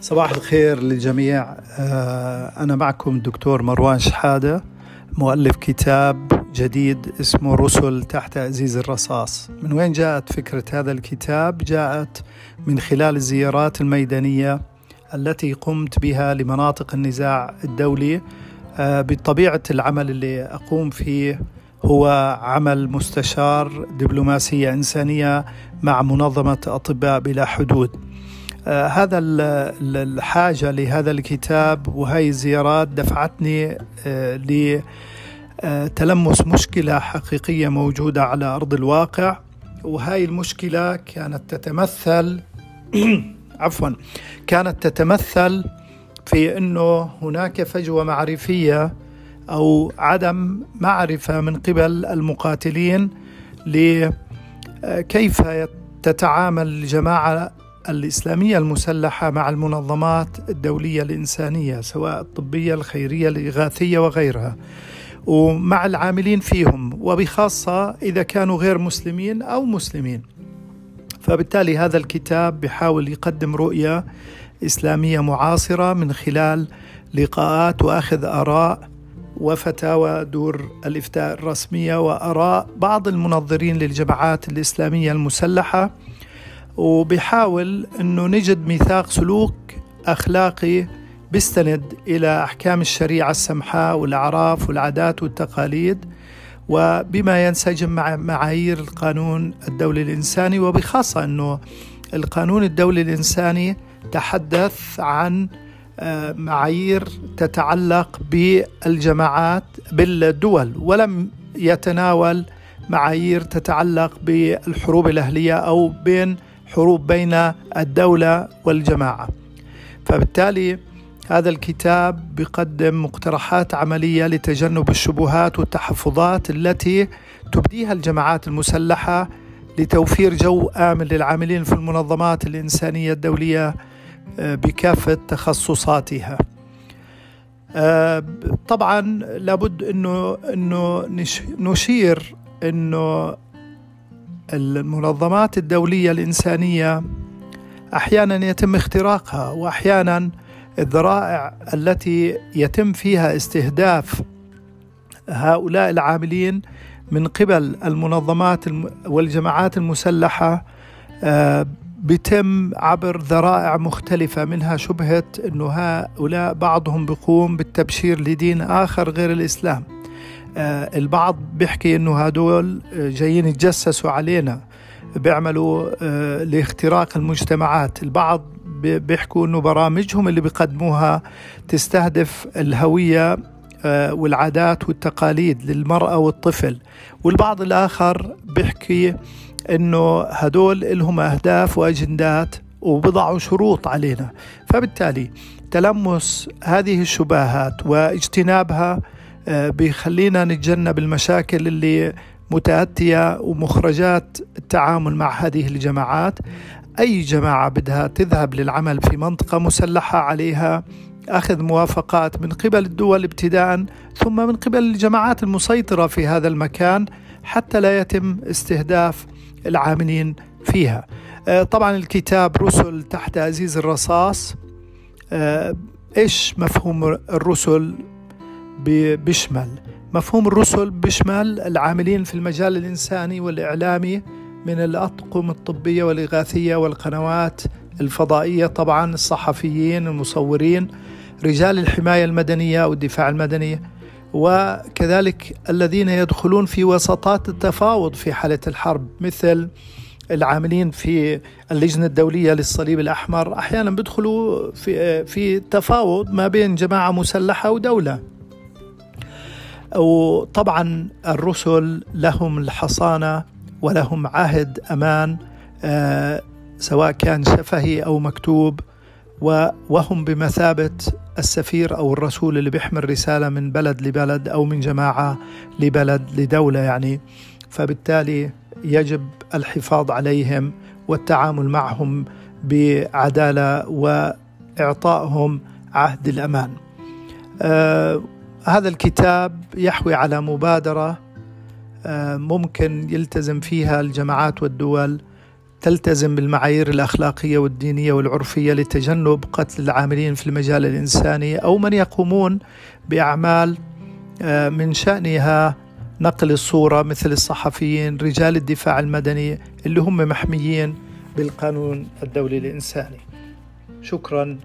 صباح الخير للجميع. آه، أنا معكم الدكتور مروان شحادة مؤلف كتاب جديد اسمه رسل تحت أزيز الرصاص. من وين جاءت فكرة هذا الكتاب؟ جاءت من خلال الزيارات الميدانية التي قمت بها لمناطق النزاع الدولي. آه، بطبيعة العمل اللي أقوم فيه هو عمل مستشار دبلوماسية إنسانية مع منظمة أطباء بلا حدود. آه هذا الحاجة لهذا الكتاب وهي الزيارات دفعتني آه لتلمس مشكلة حقيقية موجودة على أرض الواقع. وهاي المشكلة كانت تتمثل عفوا كانت تتمثل في أنه هناك فجوة معرفية أو عدم معرفة من قبل المقاتلين لكيف تتعامل الجماعة الإسلامية المسلحة مع المنظمات الدولية الإنسانية سواء الطبية الخيرية الإغاثية وغيرها. ومع العاملين فيهم وبخاصة إذا كانوا غير مسلمين أو مسلمين. فبالتالي هذا الكتاب بحاول يقدم رؤية إسلامية معاصرة من خلال لقاءات وأخذ آراء وفتاوى دور الإفتاء الرسمية وآراء بعض المنظرين للجماعات الإسلامية المسلحة. وبيحاول إنه نجد ميثاق سلوك أخلاقي بيستند إلى أحكام الشريعة السمحاء والأعراف والعادات والتقاليد وبما ينسجم مع معايير القانون الدولي الإنساني وبخاصة إنه القانون الدولي الإنساني تحدث عن آه، معايير تتعلق بالجماعات بالدول ولم يتناول معايير تتعلق بالحروب الأهلية أو بين حروب بين الدولة والجماعة فبالتالي هذا الكتاب بيقدم مقترحات عملية لتجنب الشبهات والتحفظات التي تبديها الجماعات المسلحة لتوفير جو آمن للعاملين في المنظمات الإنسانية الدولية آه، بكافة تخصصاتها. آه، طبعا لابد انه إنه نشير إنه المنظمات الدولية الإنسانية أحيانا يتم اختراقها وأحيانا الذرائع التي يتم فيها استهداف هؤلاء العاملين من قبل المنظمات والجماعات المسلحة آه، بتم عبر ذرائع مختلفة منها شبهة أنه هؤلاء بعضهم بيقوم بالتبشير لدين آخر غير الإسلام. البعض بيحكي إنه هدول آه، جايين يتجسسوا علينا بيعملوا آه، لاختراق المجتمعات. البعض بيحكوا إنه برامجهم اللي بيقدموها تستهدف الهوية والعادات والتقاليد للمرأة والطفل. والبعض الآخر بيحكي إنه هدول لهم أهداف وأجندات وبضعوا شروط علينا. فبالتالي تلمس هذه الشبهات واجتنابها آه، بيخلينا نتجنب المشاكل اللي متأتية ومخرجات التعامل مع هذه الجماعات. أي جماعة بدها تذهب للعمل في منطقة مسلحة عليها أخذ موافقات من قبل الدول ابتداء ثم من قبل الجماعات المسيطرة في هذا المكان حتى لا يتم استهداف العاملين فيها. آه، طبعا الكتاب رسل تحت أزيز الرصاص. آه، إيش مفهوم الرسل؟ بيشمل مفهوم الرسل بيشمل العاملين في المجال الإنساني والإعلامي من الأطقم الطبية والإغاثية والقنوات الفضائية طبعا الصحفيين المصورين رجال الحماية المدنية والدفاع المدني وكذلك الذين يدخلون في وسطات التفاوض في حالة الحرب مثل العاملين في اللجنة الدولية للصليب الأحمر. أحيانا بيدخلوا في في تفاوض ما بين جماعة مسلحة ودولة. وطبعا الرسل لهم الحصانة ولهم عهد أمان آه، سواء كان شفهي أو مكتوب وهم بمثابة السفير أو الرسول اللي بيحمل رسالة من بلد لبلد أو من جماعة لبلد لدولة يعني فبالتالي يجب الحفاظ عليهم والتعامل معهم بعدالة وإعطائهم عهد الأمان. آه، هذا الكتاب يحوي على مبادرة آه، ممكن يلتزم فيها الجماعات والدول تلتزم بالمعايير الأخلاقية والدينية والعرفية لتجنب قتل العاملين في المجال الإنساني أو من يقومون بأعمال آه، من شأنها نقل الصورة مثل الصحفيين رجال الدفاع المدني اللي هم محميين بالقانون الدولي الإنساني. شكرا.